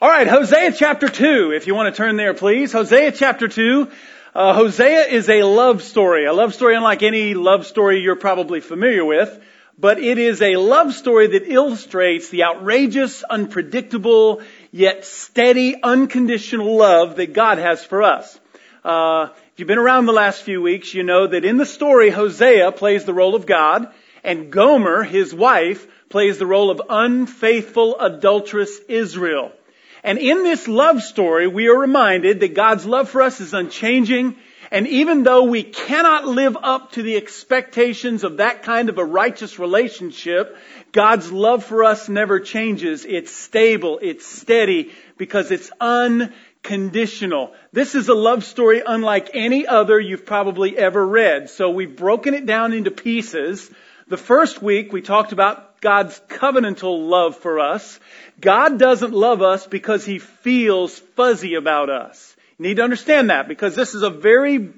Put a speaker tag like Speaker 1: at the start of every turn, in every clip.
Speaker 1: All right, Hosea chapter 2, if you want to turn there, please. Hosea chapter 2. Uh, Hosea is a love story, a love story unlike any love story you're probably familiar with, but it is a love story that illustrates the outrageous, unpredictable, yet steady, unconditional love that God has for us. Uh, if you've been around the last few weeks, you know that in the story, Hosea plays the role of God, and Gomer, his wife, plays the role of unfaithful, adulterous Israel. And in this love story, we are reminded that God's love for us is unchanging. And even though we cannot live up to the expectations of that kind of a righteous relationship, God's love for us never changes. It's stable. It's steady because it's unconditional. This is a love story unlike any other you've probably ever read. So we've broken it down into pieces. The first week we talked about God's covenantal love for us. God doesn't love us because He feels fuzzy about us. You need to understand that because this is a very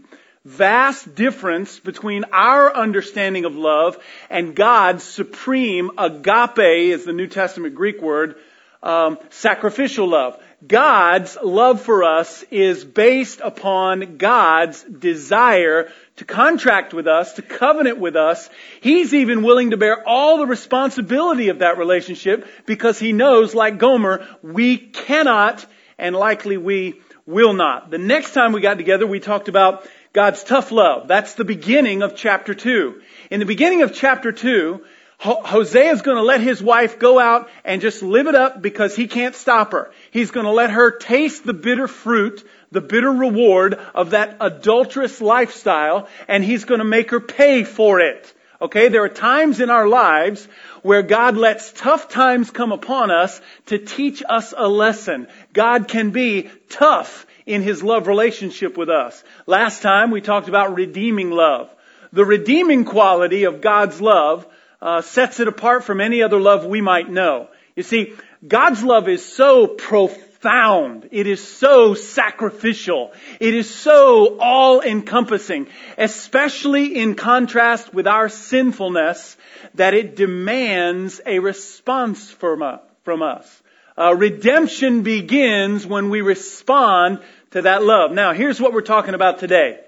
Speaker 1: vast difference between our understanding of love and God's supreme agape is the New Testament Greek word, um, sacrificial love. God's love for us is based upon God's desire to contract with us, to covenant with us. He's even willing to bear all the responsibility of that relationship because he knows, like Gomer, we cannot and likely we will not. The next time we got together, we talked about God's tough love. That's the beginning of chapter 2. In the beginning of chapter 2, Hosea is going to let his wife go out and just live it up because he can't stop her. He's going to let her taste the bitter fruit, the bitter reward of that adulterous lifestyle, and he's going to make her pay for it. Okay, there are times in our lives where God lets tough times come upon us to teach us a lesson. God can be tough in his love relationship with us. Last time we talked about redeeming love. The redeeming quality of God's love uh, sets it apart from any other love we might know. You see, God's love is so profound. It is so sacrificial. It is so all encompassing, especially in contrast with our sinfulness, that it demands a response from, uh, from us. Uh, redemption begins when we respond to that love. Now, here's what we're talking about today.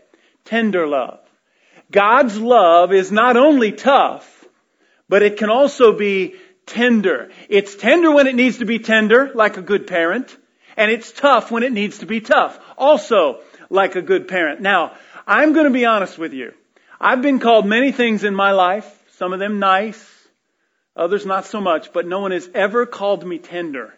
Speaker 1: Tender love. God's love is not only tough, but it can also be tender. It's tender when it needs to be tender, like a good parent, and it's tough when it needs to be tough, also like a good parent. Now, I'm going to be honest with you. I've been called many things in my life, some of them nice, others not so much, but no one has ever called me tender.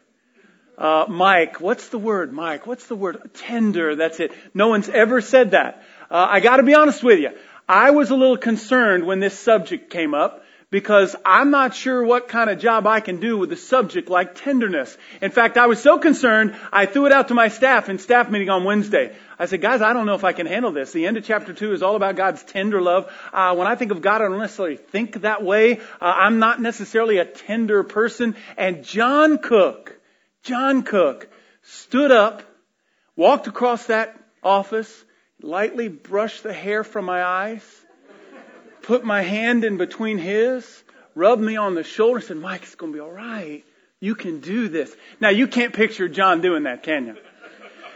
Speaker 1: Uh, Mike, what's the word, Mike? What's the word? Tender, that's it. No one's ever said that. Uh, I gotta be honest with you. I was a little concerned when this subject came up because I'm not sure what kind of job I can do with a subject like tenderness. In fact, I was so concerned, I threw it out to my staff in staff meeting on Wednesday. I said, guys, I don't know if I can handle this. The end of chapter two is all about God's tender love. Uh, when I think of God, I don't necessarily think that way. Uh, I'm not necessarily a tender person. And John Cook, John Cook stood up, walked across that office, lightly brushed the hair from my eyes, put my hand in between his, rubbed me on the shoulder, said, Mike, it's going to be all right. You can do this. Now, you can't picture John doing that, can you?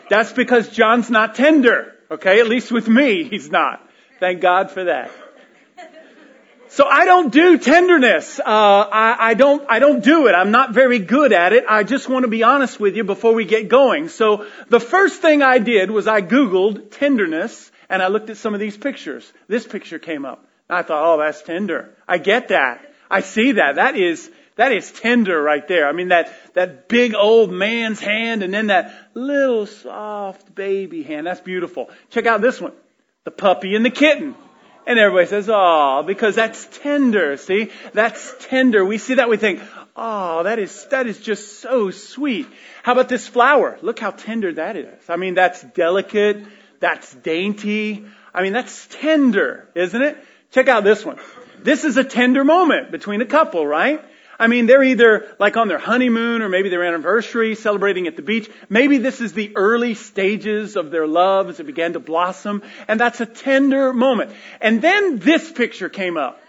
Speaker 1: That's because John's not tender. Okay? At least with me, he's not. Thank God for that. So I don't do tenderness. Uh, I, I, don't. I don't do it. I'm not very good at it. I just want to be honest with you before we get going. So the first thing I did was I Googled tenderness and I looked at some of these pictures. This picture came up. I thought, oh, that's tender. I get that. I see that. That is, that is tender right there. I mean, that, that big old man's hand and then that little soft baby hand. That's beautiful. Check out this one. The puppy and the kitten. And everybody says, oh, because that's tender. See? That's tender. We see that, we think, oh, that is, that is just so sweet. How about this flower? Look how tender that is. I mean, that's delicate. That's dainty. I mean, that's tender, isn't it? Check out this one. This is a tender moment between a couple, right? I mean, they're either like on their honeymoon or maybe their anniversary, celebrating at the beach. Maybe this is the early stages of their love as it began to blossom. And that's a tender moment. And then this picture came up.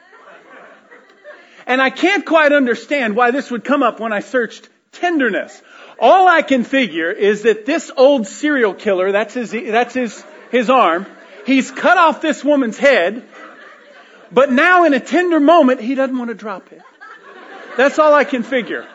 Speaker 1: And I can't quite understand why this would come up when I searched tenderness. All I can figure is that this old serial killer, that's his, that's his, his arm, he's cut off this woman's head, but now in a tender moment, he doesn't want to drop it. That's all I can figure.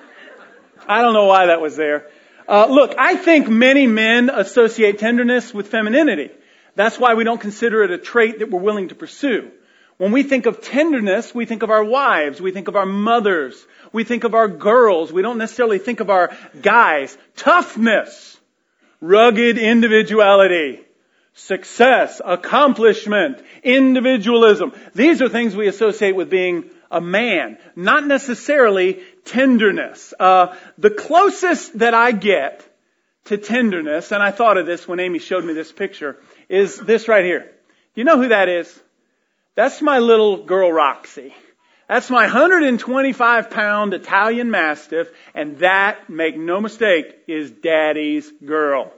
Speaker 1: I don't know why that was there. Uh, look, I think many men associate tenderness with femininity. That's why we don't consider it a trait that we're willing to pursue. When we think of tenderness, we think of our wives, we think of our mothers, we think of our girls, we don't necessarily think of our guys. Toughness, rugged individuality, success, accomplishment, individualism. These are things we associate with being a man, not necessarily tenderness. Uh, the closest that I get to tenderness, and I thought of this when Amy showed me this picture, is this right here. You know who that is? That's my little girl Roxy. That's my 125 pound Italian Mastiff, and that, make no mistake, is daddy's girl.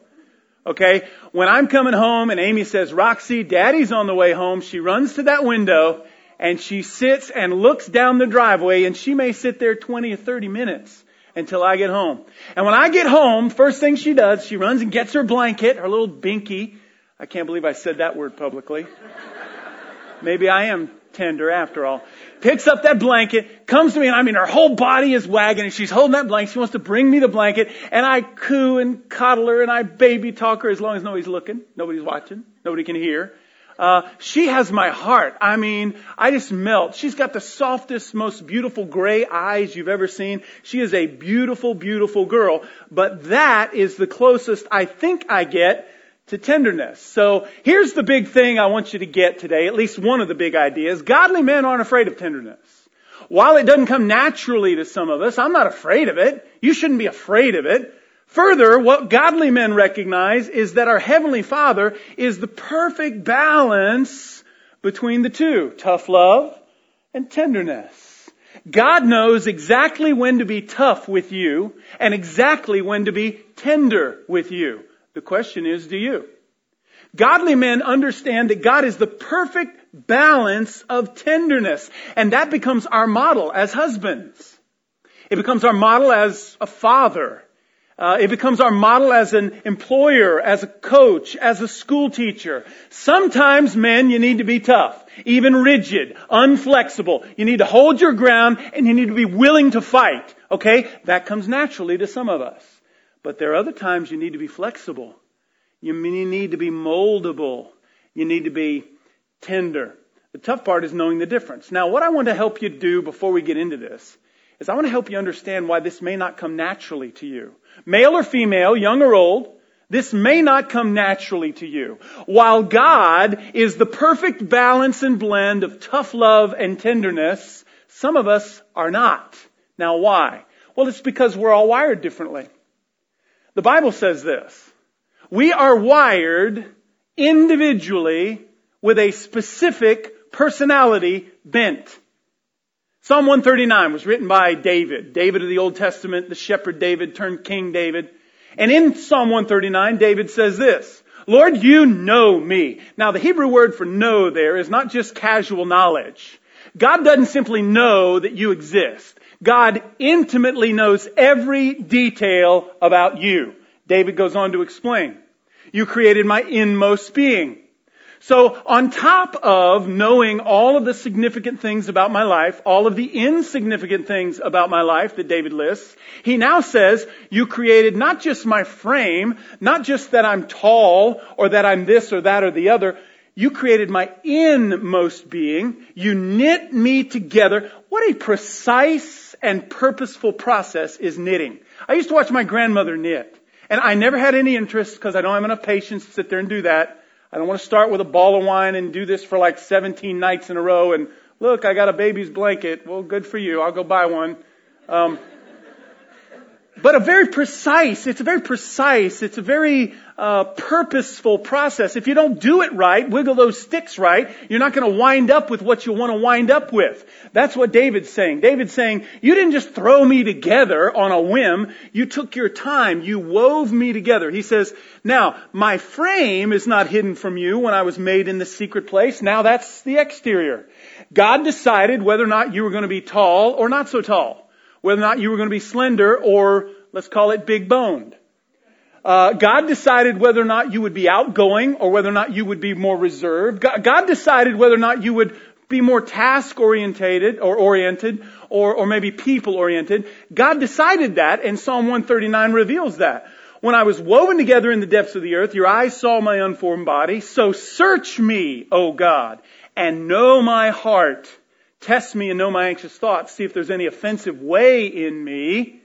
Speaker 1: Okay? When I'm coming home and Amy says, Roxy, daddy's on the way home, she runs to that window and she sits and looks down the driveway and she may sit there 20 or 30 minutes until I get home. And when I get home, first thing she does, she runs and gets her blanket, her little binky. I can't believe I said that word publicly. Maybe I am tender after all. Picks up that blanket, comes to me, and I mean, her whole body is wagging, and she's holding that blanket. She wants to bring me the blanket, and I coo and coddle her, and I baby talk her as long as nobody's looking, nobody's watching, nobody can hear. Uh, she has my heart. I mean, I just melt. She's got the softest, most beautiful gray eyes you've ever seen. She is a beautiful, beautiful girl. But that is the closest I think I get to tenderness. So here's the big thing I want you to get today, at least one of the big ideas. Godly men aren't afraid of tenderness. While it doesn't come naturally to some of us, I'm not afraid of it. You shouldn't be afraid of it. Further, what godly men recognize is that our Heavenly Father is the perfect balance between the two. Tough love and tenderness. God knows exactly when to be tough with you and exactly when to be tender with you. The question is, do you? Godly men understand that God is the perfect balance of tenderness. And that becomes our model as husbands. It becomes our model as a father. Uh, it becomes our model as an employer, as a coach, as a school teacher. Sometimes, men, you need to be tough, even rigid, unflexible. You need to hold your ground and you need to be willing to fight. Okay? That comes naturally to some of us. But there are other times you need to be flexible. You need to be moldable. You need to be tender. The tough part is knowing the difference. Now, what I want to help you do before we get into this is I want to help you understand why this may not come naturally to you. Male or female, young or old, this may not come naturally to you. While God is the perfect balance and blend of tough love and tenderness, some of us are not. Now why? Well, it's because we're all wired differently. The Bible says this. We are wired individually with a specific personality bent. Psalm 139 was written by David. David of the Old Testament, the shepherd David turned King David. And in Psalm 139, David says this, Lord, you know me. Now the Hebrew word for know there is not just casual knowledge. God doesn't simply know that you exist. God intimately knows every detail about you. David goes on to explain. You created my inmost being. So on top of knowing all of the significant things about my life, all of the insignificant things about my life that David lists, he now says, you created not just my frame, not just that I'm tall or that I'm this or that or the other, you created my inmost being. You knit me together. What a precise and purposeful process is knitting. I used to watch my grandmother knit. And I never had any interest because I don't have enough patience to sit there and do that. I don't want to start with a ball of wine and do this for like 17 nights in a row and look, I got a baby's blanket. Well, good for you. I'll go buy one. Um, but a very precise, it's a very precise, it's a very uh, purposeful process. If you don't do it right, wiggle those sticks right, you're not going to wind up with what you want to wind up with. That's what David's saying. David's saying, you didn't just throw me together on a whim. You took your time. You wove me together. He says, now, my frame is not hidden from you when I was made in the secret place. Now that's the exterior. God decided whether or not you were going to be tall or not so tall whether or not you were going to be slender or let's call it big boned. Uh, God decided whether or not you would be outgoing or whether or not you would be more reserved. God, God decided whether or not you would be more task orientated or oriented or, or maybe people oriented. God decided that and Psalm 139 reveals that. When I was woven together in the depths of the earth, your eyes saw my unformed body. So search me, O God, and know my heart. Test me and know my anxious thoughts. See if there's any offensive way in me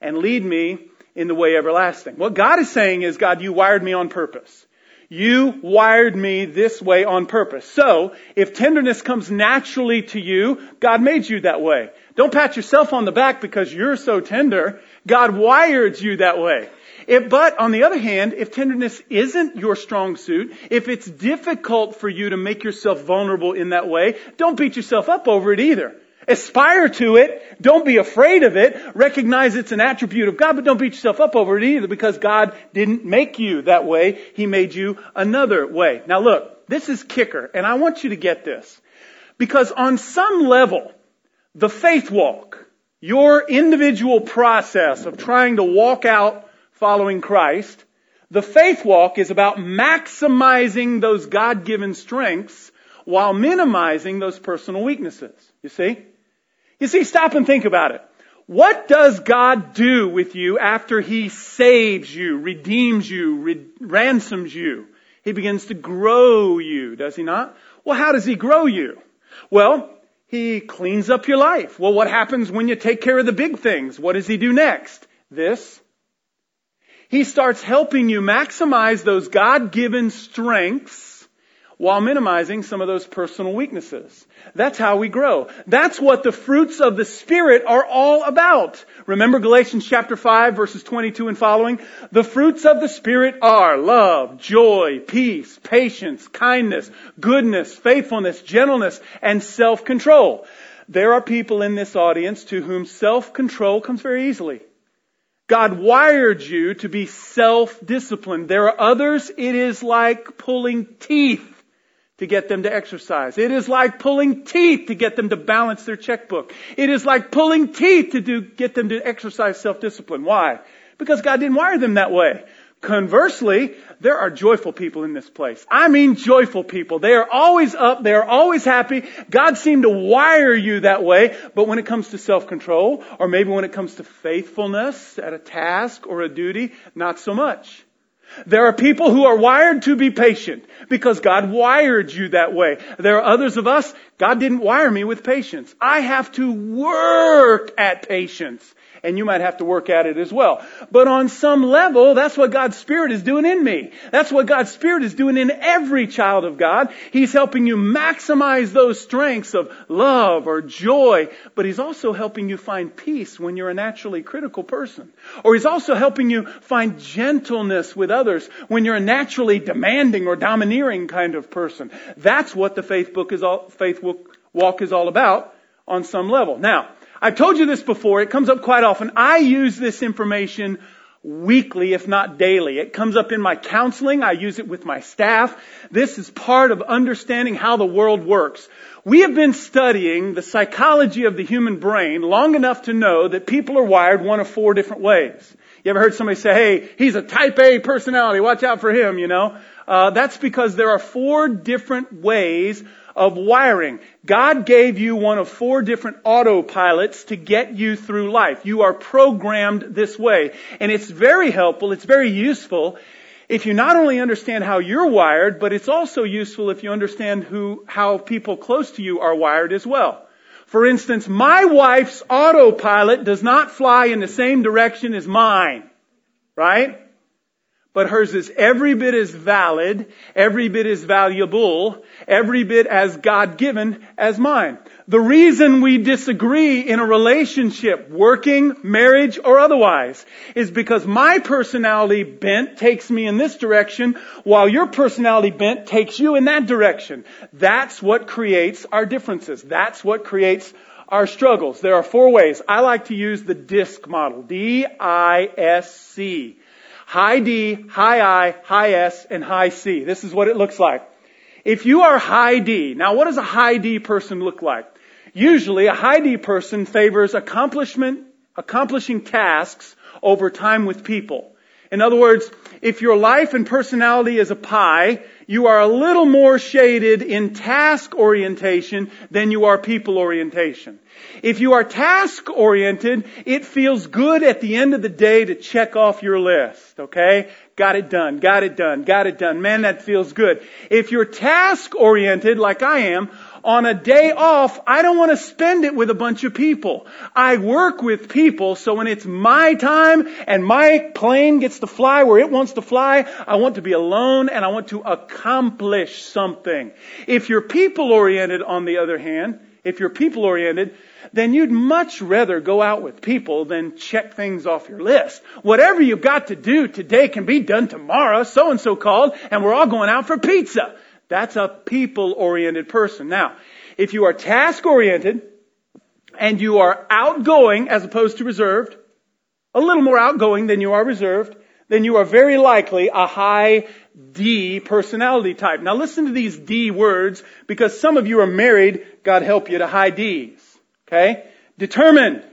Speaker 1: and lead me in the way everlasting. What God is saying is, God, you wired me on purpose. You wired me this way on purpose. So, if tenderness comes naturally to you, God made you that way. Don't pat yourself on the back because you're so tender. God wired you that way. But on the other hand, if tenderness isn't your strong suit, if it's difficult for you to make yourself vulnerable in that way, don't beat yourself up over it either. Aspire to it. Don't be afraid of it. Recognize it's an attribute of God, but don't beat yourself up over it either because God didn't make you that way. He made you another way. Now look, this is kicker, and I want you to get this. Because on some level, the faith walk, your individual process of trying to walk out following Christ, the faith walk is about maximizing those God-given strengths while minimizing those personal weaknesses. You see? You see, stop and think about it. What does God do with you after He saves you, redeems you, re- ransoms you? He begins to grow you, does He not? Well, how does He grow you? Well, He cleans up your life. Well, what happens when you take care of the big things? What does He do next? This. He starts helping you maximize those God-given strengths while minimizing some of those personal weaknesses. That's how we grow. That's what the fruits of the Spirit are all about. Remember Galatians chapter 5 verses 22 and following? The fruits of the Spirit are love, joy, peace, patience, kindness, goodness, faithfulness, gentleness, and self-control. There are people in this audience to whom self-control comes very easily. God wired you to be self-disciplined. There are others, it is like pulling teeth to get them to exercise. It is like pulling teeth to get them to balance their checkbook. It is like pulling teeth to do, get them to exercise self-discipline. Why? Because God didn't wire them that way. Conversely, there are joyful people in this place. I mean joyful people. They are always up. They are always happy. God seemed to wire you that way. But when it comes to self-control, or maybe when it comes to faithfulness at a task or a duty, not so much. There are people who are wired to be patient because God wired you that way. There are others of us, God didn't wire me with patience. I have to work at patience and you might have to work at it as well. But on some level, that's what God's Spirit is doing in me. That's what God's Spirit is doing in every child of God. He's helping you maximize those strengths of love or joy, but He's also helping you find peace when you're a naturally critical person. Or He's also helping you find gentleness with others when you're a naturally demanding or domineering kind of person. That's what the faith book is all, faith walk is all about on some level. Now, I've told you this before. It comes up quite often. I use this information weekly, if not daily. It comes up in my counseling. I use it with my staff. This is part of understanding how the world works. We have been studying the psychology of the human brain long enough to know that people are wired one of four different ways. You ever heard somebody say, hey, he's a type A personality, watch out for him, you know? Uh, that's because there are four different ways of wiring. God gave you one of four different autopilots to get you through life. You are programmed this way. And it's very helpful, it's very useful if you not only understand how you're wired, but it's also useful if you understand who, how people close to you are wired as well. For instance, my wife's autopilot does not fly in the same direction as mine. Right? But hers is every bit as valid, every bit as valuable, every bit as God-given as mine. The reason we disagree in a relationship, working, marriage, or otherwise, is because my personality bent takes me in this direction, while your personality bent takes you in that direction. That's what creates our differences. That's what creates our struggles. There are four ways. I like to use the DISC model. D-I-S-C high D, high I, high S, and high C. This is what it looks like. If you are high D, now what does a high D person look like? Usually a high D person favors accomplishment, accomplishing tasks over time with people. In other words, if your life and personality is a pie, you are a little more shaded in task orientation than you are people orientation. If you are task oriented, it feels good at the end of the day to check off your list, okay? Got it done, got it done, got it done. Man, that feels good. If you're task oriented, like I am, on a day off, I don't want to spend it with a bunch of people. I work with people, so when it's my time and my plane gets to fly where it wants to fly, I want to be alone and I want to accomplish something. If you're people oriented, on the other hand, if you're people oriented, then you'd much rather go out with people than check things off your list. Whatever you've got to do today can be done tomorrow, so and so called, and we're all going out for pizza. That's a people oriented person. Now, if you are task oriented and you are outgoing as opposed to reserved, a little more outgoing than you are reserved, then you are very likely a high D personality type. Now listen to these D words because some of you are married, God help you to high D's. Okay? Determined,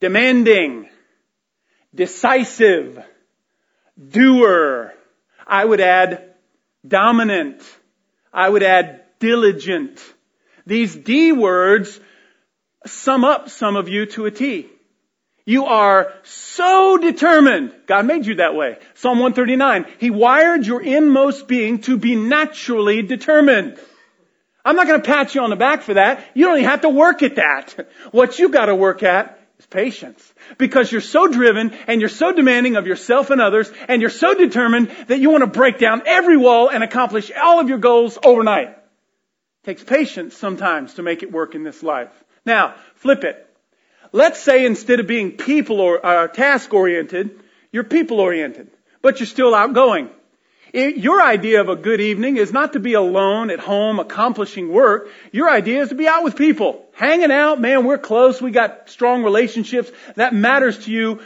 Speaker 1: demanding, decisive, doer. I would add dominant. I would add diligent. These D words sum up some of you to a T. You are so determined. God made you that way. Psalm 139. He wired your inmost being to be naturally determined. I'm not going to pat you on the back for that. You don't even have to work at that. What you got to work at is patience. Because you're so driven and you're so demanding of yourself and others and you're so determined that you want to break down every wall and accomplish all of your goals overnight. It takes patience sometimes to make it work in this life. Now, flip it. Let's say instead of being people or uh, task oriented, you're people oriented, but you're still outgoing. It, your idea of a good evening is not to be alone at home accomplishing work. Your idea is to be out with people, hanging out. Man, we're close. We got strong relationships. That matters to you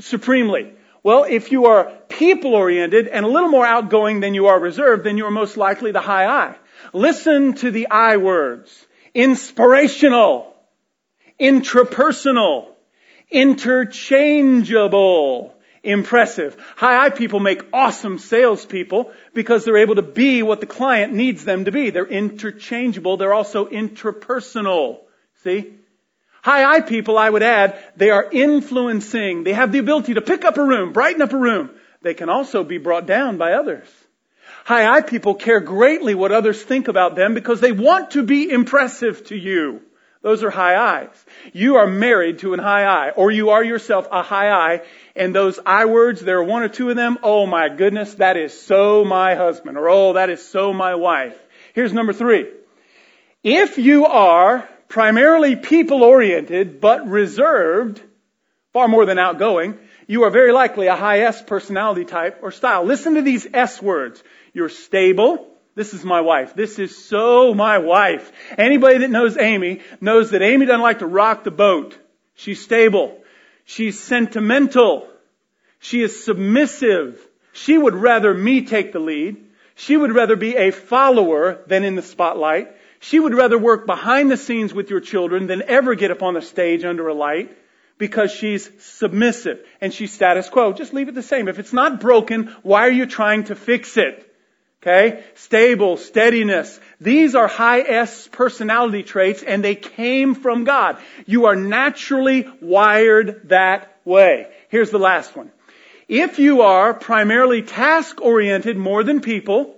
Speaker 1: supremely. Well, if you are people oriented and a little more outgoing than you are reserved, then you are most likely the high I. Listen to the I words. Inspirational, intrapersonal, interchangeable, impressive. High I people make awesome salespeople because they're able to be what the client needs them to be. They're interchangeable. They're also interpersonal. See? High I people, I would add, they are influencing. They have the ability to pick up a room, brighten up a room. They can also be brought down by others. High I people care greatly what others think about them because they want to be impressive to you. Those are high I's. You are married to an high I, or you are yourself a high I, and those I words, there are one or two of them, oh my goodness, that is so my husband, or oh, that is so my wife. Here's number three. If you are primarily people oriented, but reserved, far more than outgoing, you are very likely a high S personality type or style. Listen to these S words. You're stable, this is my wife. This is so my wife. Anybody that knows Amy knows that Amy doesn't like to rock the boat. She's stable. She's sentimental. She is submissive. She would rather me take the lead. She would rather be a follower than in the spotlight. She would rather work behind the scenes with your children than ever get up on the stage under a light because she's submissive and she's status quo. Just leave it the same. If it's not broken, why are you trying to fix it? Okay? Stable, steadiness. These are high S personality traits and they came from God. You are naturally wired that way. Here's the last one. If you are primarily task oriented more than people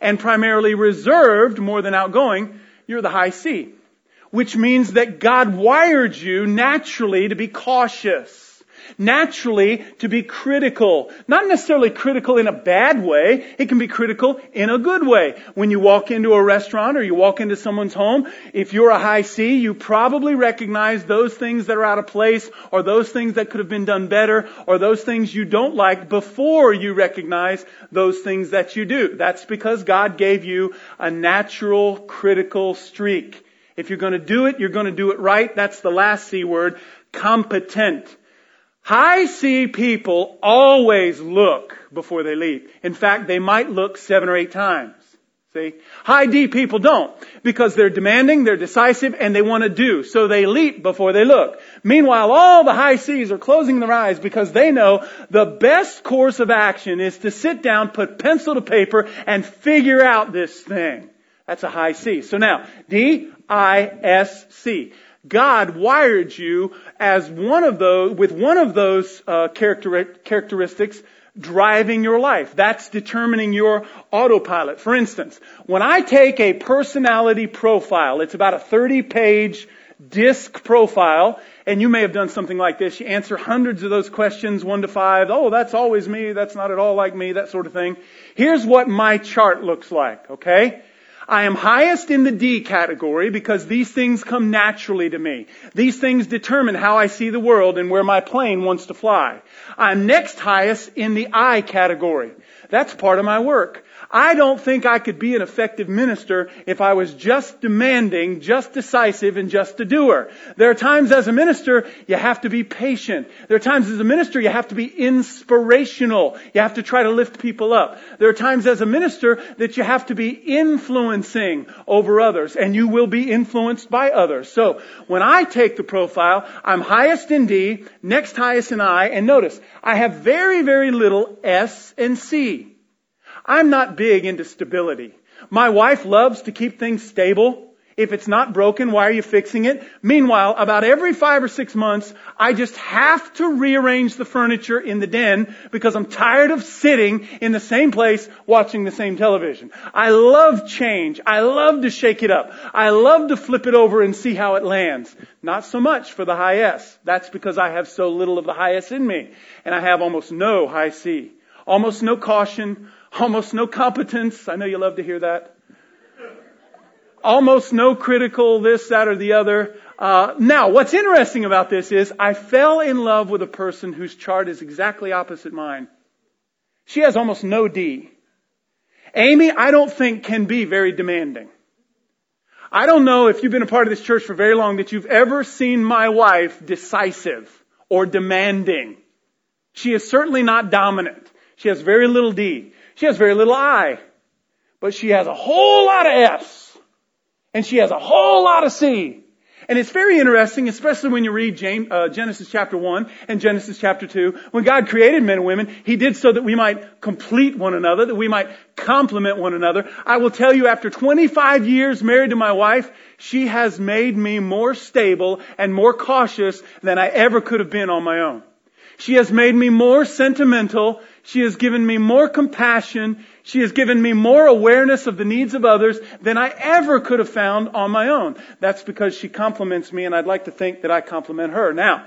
Speaker 1: and primarily reserved more than outgoing, you're the high C. Which means that God wired you naturally to be cautious naturally to be critical. Not necessarily critical in a bad way. It can be critical in a good way. When you walk into a restaurant or you walk into someone's home, if you're a high C, you probably recognize those things that are out of place or those things that could have been done better or those things you don't like before you recognize those things that you do. That's because God gave you a natural critical streak. If you're going to do it, you're going to do it right. That's the last C word, competent. High C people always look before they leap. In fact, they might look seven or eight times. See? High D people don't because they're demanding, they're decisive, and they want to do. So they leap before they look. Meanwhile, all the high C's are closing their eyes because they know the best course of action is to sit down, put pencil to paper, and figure out this thing. That's a high C. So now, D, I, S, C. God wired you as one of those, with one of those uh, character, characteristics driving your life. That's determining your autopilot. For instance, when I take a personality profile, it's about a 30 page disc profile, and you may have done something like this. You answer hundreds of those questions, one to five. Oh, that's always me. That's not at all like me. That sort of thing. Here's what my chart looks like, okay? I am highest in the D category because these things come naturally to me. These things determine how I see the world and where my plane wants to fly. I'm next highest in the I category. That's part of my work. I don't think I could be an effective minister if I was just demanding, just decisive, and just a doer. There are times as a minister, you have to be patient. There are times as a minister, you have to be inspirational. You have to try to lift people up. There are times as a minister that you have to be influencing over others, and you will be influenced by others. So, when I take the profile, I'm highest in D, next highest in I, and notice, I have very, very little S and C. I'm not big into stability. My wife loves to keep things stable. If it's not broken, why are you fixing it? Meanwhile, about every five or six months, I just have to rearrange the furniture in the den because I'm tired of sitting in the same place watching the same television. I love change. I love to shake it up. I love to flip it over and see how it lands. Not so much for the high S. That's because I have so little of the high S in me. And I have almost no high C. Almost no caution, Almost no competence. I know you love to hear that. Almost no critical this, that, or the other. Uh, now, what's interesting about this is I fell in love with a person whose chart is exactly opposite mine. She has almost no D. Amy, I don't think can be very demanding. I don't know if you've been a part of this church for very long that you've ever seen my wife decisive or demanding. She is certainly not dominant. She has very little D. She has very little I. But she has a whole lot of S. And she has a whole lot of C. And it's very interesting, especially when you read James, uh, Genesis chapter 1 and Genesis chapter 2. When God created men and women, He did so that we might complete one another, that we might complement one another. I will tell you, after 25 years married to my wife, she has made me more stable and more cautious than I ever could have been on my own. She has made me more sentimental. She has given me more compassion. She has given me more awareness of the needs of others than I ever could have found on my own. That's because she complements me and I'd like to think that I complement her. Now,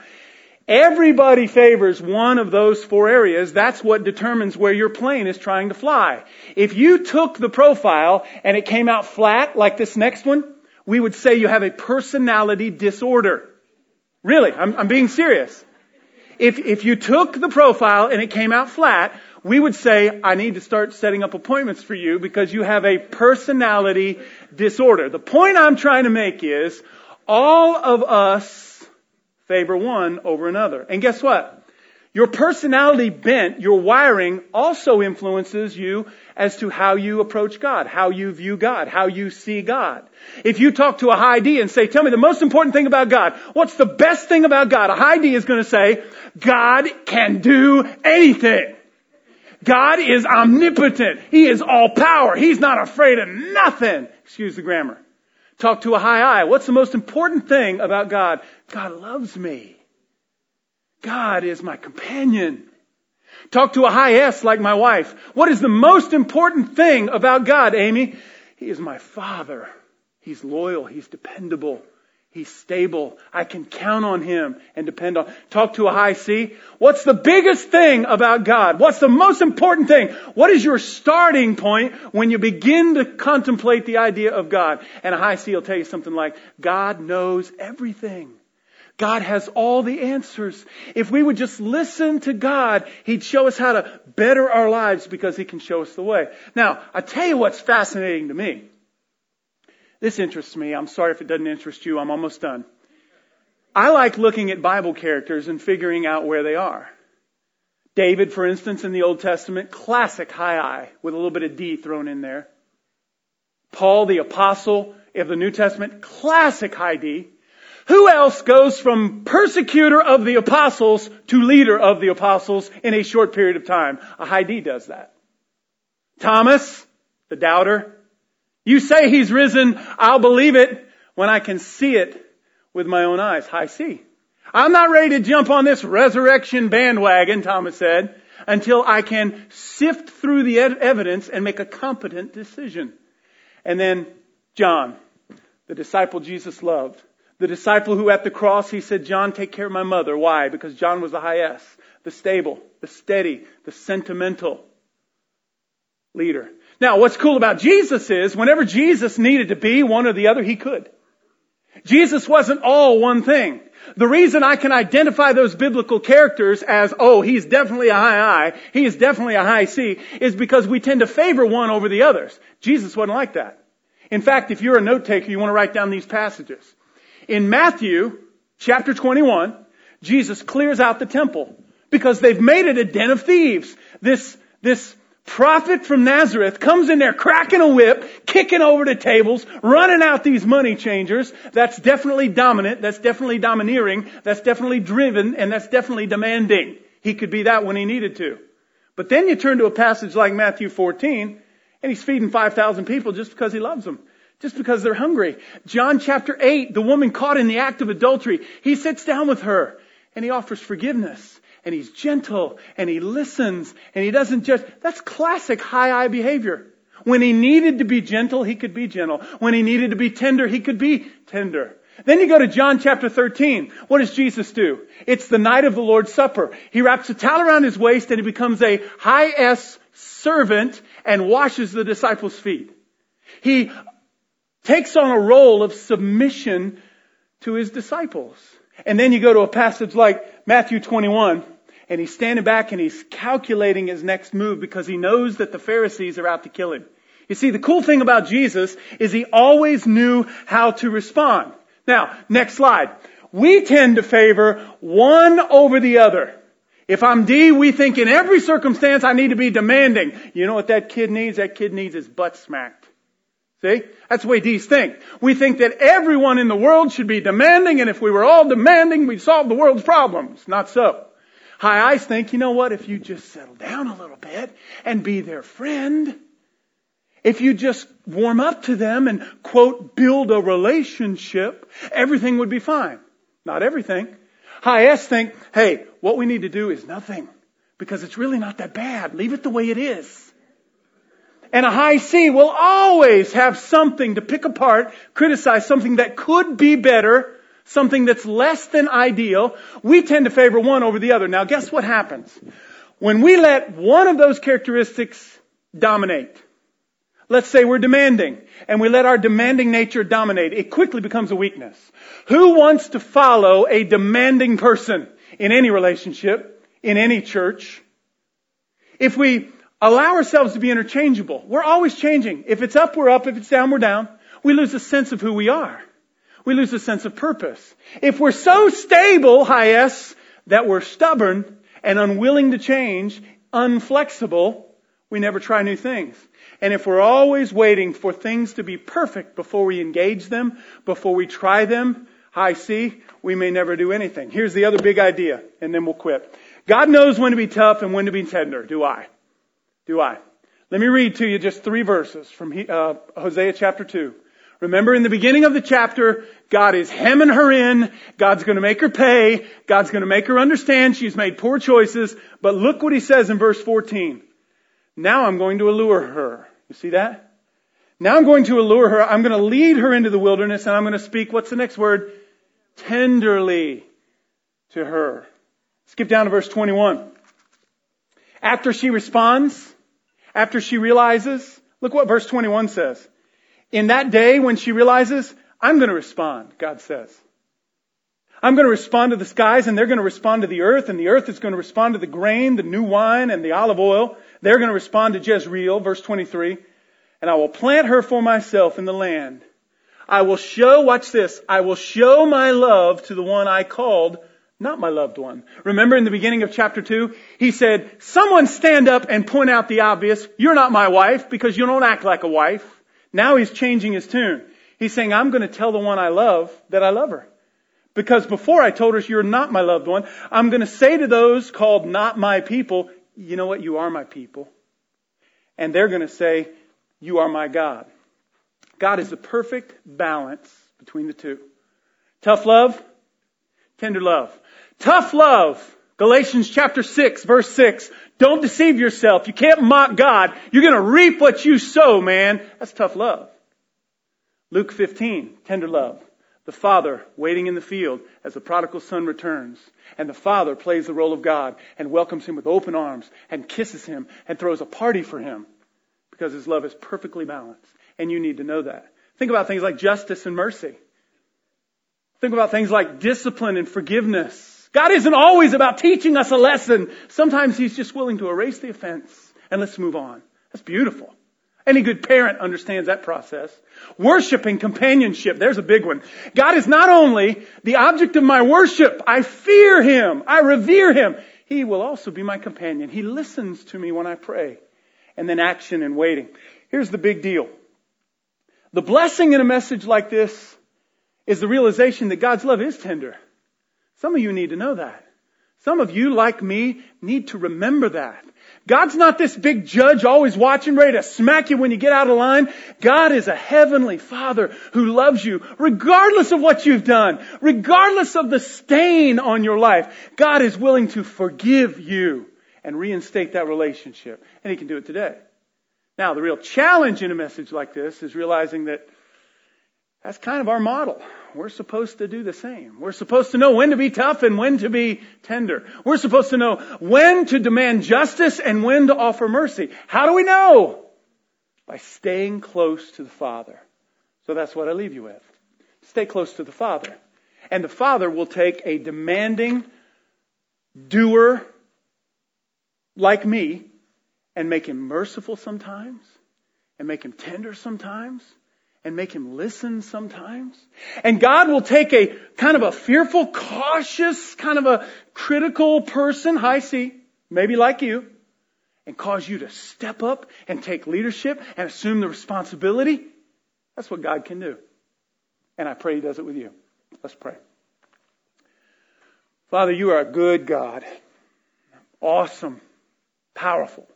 Speaker 1: everybody favors one of those four areas. That's what determines where your plane is trying to fly. If you took the profile and it came out flat like this next one, we would say you have a personality disorder. Really, I'm, I'm being serious if, if you took the profile and it came out flat, we would say, I need to start setting up appointments for you because you have a personality disorder. The point I'm trying to make is, all of us favor one over another. And guess what? Your personality bent, your wiring also influences you as to how you approach God, how you view God, how you see God. If you talk to a high D and say, tell me the most important thing about God, what's the best thing about God? A high D is going to say, God can do anything. God is omnipotent. He is all power. He's not afraid of nothing. Excuse the grammar. Talk to a high I. What's the most important thing about God? God loves me. God is my companion. Talk to a high S like my wife. What is the most important thing about God, Amy? He is my father. He's loyal. He's dependable. He's stable. I can count on him and depend on. Talk to a high C. What's the biggest thing about God? What's the most important thing? What is your starting point when you begin to contemplate the idea of God? And a high C will tell you something like, God knows everything. God has all the answers. If we would just listen to God, He'd show us how to better our lives because He can show us the way. Now, I tell you what's fascinating to me. This interests me. I'm sorry if it doesn't interest you. I'm almost done. I like looking at Bible characters and figuring out where they are. David, for instance, in the Old Testament, classic high I with a little bit of D thrown in there. Paul, the apostle of the New Testament, classic high D. Who else goes from persecutor of the apostles to leader of the apostles in a short period of time? A high D does that. Thomas, the doubter. You say he's risen. I'll believe it when I can see it with my own eyes. High C. I'm not ready to jump on this resurrection bandwagon, Thomas said, until I can sift through the evidence and make a competent decision. And then John, the disciple Jesus loved. The disciple who at the cross, he said, John, take care of my mother. Why? Because John was the high S, the stable, the steady, the sentimental leader. Now, what's cool about Jesus is whenever Jesus needed to be one or the other, he could. Jesus wasn't all one thing. The reason I can identify those biblical characters as, oh, he's definitely a high I, he is definitely a high C, is because we tend to favor one over the others. Jesus wasn't like that. In fact, if you're a note taker, you want to write down these passages. In Matthew chapter 21, Jesus clears out the temple because they've made it a den of thieves. This, this prophet from Nazareth comes in there cracking a whip, kicking over the tables, running out these money changers. That's definitely dominant. That's definitely domineering. That's definitely driven and that's definitely demanding. He could be that when he needed to. But then you turn to a passage like Matthew 14 and he's feeding 5,000 people just because he loves them just because they're hungry. John chapter 8, the woman caught in the act of adultery, he sits down with her and he offers forgiveness and he's gentle and he listens and he doesn't just, that's classic high I behavior. When he needed to be gentle, he could be gentle. When he needed to be tender, he could be tender. Then you go to John chapter 13. What does Jesus do? It's the night of the Lord's Supper. He wraps a towel around his waist and he becomes a high S servant and washes the disciples' feet. He takes on a role of submission to his disciples. And then you go to a passage like Matthew 21, and he's standing back and he's calculating his next move because he knows that the Pharisees are out to kill him. You see, the cool thing about Jesus is he always knew how to respond. Now, next slide. We tend to favor one over the other. If I'm D, we think in every circumstance I need to be demanding. You know what that kid needs? That kid needs his butt smacked. See? That's the way D's think. We think that everyone in the world should be demanding, and if we were all demanding, we'd solve the world's problems. Not so. High I's think, you know what, if you just settle down a little bit and be their friend, if you just warm up to them and, quote, build a relationship, everything would be fine. Not everything. High S think, hey, what we need to do is nothing. Because it's really not that bad. Leave it the way it is. And a high C will always have something to pick apart, criticize something that could be better, something that's less than ideal. We tend to favor one over the other. Now guess what happens? When we let one of those characteristics dominate, let's say we're demanding, and we let our demanding nature dominate, it quickly becomes a weakness. Who wants to follow a demanding person in any relationship, in any church? If we allow ourselves to be interchangeable. We're always changing. If it's up, we're up. If it's down, we're down. We lose a sense of who we are. We lose a sense of purpose. If we're so stable, high S, that we're stubborn and unwilling to change, unflexible, we never try new things. And if we're always waiting for things to be perfect before we engage them, before we try them, high C, we may never do anything. Here's the other big idea, and then we'll quit. God knows when to be tough and when to be tender. Do I? Do I. Let me read to you just three verses from uh, Hosea chapter 2. Remember in the beginning of the chapter, God is hemming her in. God's going to make her pay. God's going to make her understand she's made poor choices. But look what he says in verse 14. Now I'm going to allure her. You see that? Now I'm going to allure her. I'm going to lead her into the wilderness and I'm going to speak, what's the next word? Tenderly to her. Skip down to verse 21. After she responds, after she realizes, look what verse 21 says. In that day when she realizes, I'm going to respond, God says. I'm going to respond to the skies and they're going to respond to the earth and the earth is going to respond to the grain, the new wine and the olive oil. They're going to respond to Jezreel, verse 23. And I will plant her for myself in the land. I will show, watch this, I will show my love to the one I called not my loved one. Remember in the beginning of chapter 2, he said, someone stand up and point out the obvious. You're not my wife because you don't act like a wife. Now he's changing his tune. He's saying, I'm going to tell the one I love that I love her. Because before I told her you're not my loved one, I'm going to say to those called not my people, you know what? You are my people. And they're going to say, you are my God. God is the perfect balance between the two. Tough love, tender love. Tough love. Galatians chapter 6 verse 6. Don't deceive yourself. You can't mock God. You're going to reap what you sow, man. That's tough love. Luke 15, tender love. The father waiting in the field as the prodigal son returns. And the father plays the role of God and welcomes him with open arms and kisses him and throws a party for him because his love is perfectly balanced. And you need to know that. Think about things like justice and mercy. Think about things like discipline and forgiveness. God isn't always about teaching us a lesson. Sometimes He's just willing to erase the offense and let's move on. That's beautiful. Any good parent understands that process. Worship and companionship. There's a big one. God is not only the object of my worship. I fear Him. I revere Him. He will also be my companion. He listens to me when I pray. And then action and waiting. Here's the big deal. The blessing in a message like this is the realization that God's love is tender. Some of you need to know that. Some of you, like me, need to remember that. God's not this big judge always watching, ready to smack you when you get out of line. God is a heavenly father who loves you regardless of what you've done, regardless of the stain on your life. God is willing to forgive you and reinstate that relationship. And He can do it today. Now, the real challenge in a message like this is realizing that that's kind of our model. We're supposed to do the same. We're supposed to know when to be tough and when to be tender. We're supposed to know when to demand justice and when to offer mercy. How do we know? By staying close to the Father. So that's what I leave you with. Stay close to the Father. And the Father will take a demanding doer like me and make him merciful sometimes and make him tender sometimes and make him listen sometimes. And God will take a kind of a fearful, cautious, kind of a critical person, high C, maybe like you, and cause you to step up and take leadership and assume the responsibility. That's what God can do. And I pray he does it with you. Let's pray. Father, you are a good God. Awesome. Powerful.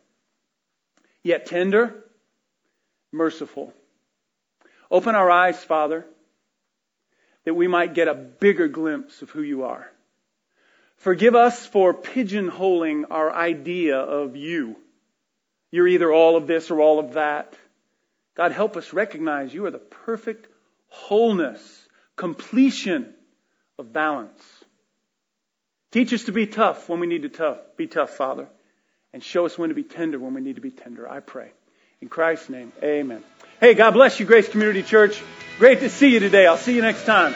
Speaker 1: Yet tender, merciful Open our eyes, Father, that we might get a bigger glimpse of who you are. Forgive us for pigeonholing our idea of you. You're either all of this or all of that. God, help us recognize you are the perfect wholeness, completion of balance. Teach us to be tough when we need to tough, be tough, Father, and show us when to be tender when we need to be tender. I pray. In Christ's name, amen. Hey, God bless you, Grace Community Church. Great to see you today. I'll see you next time.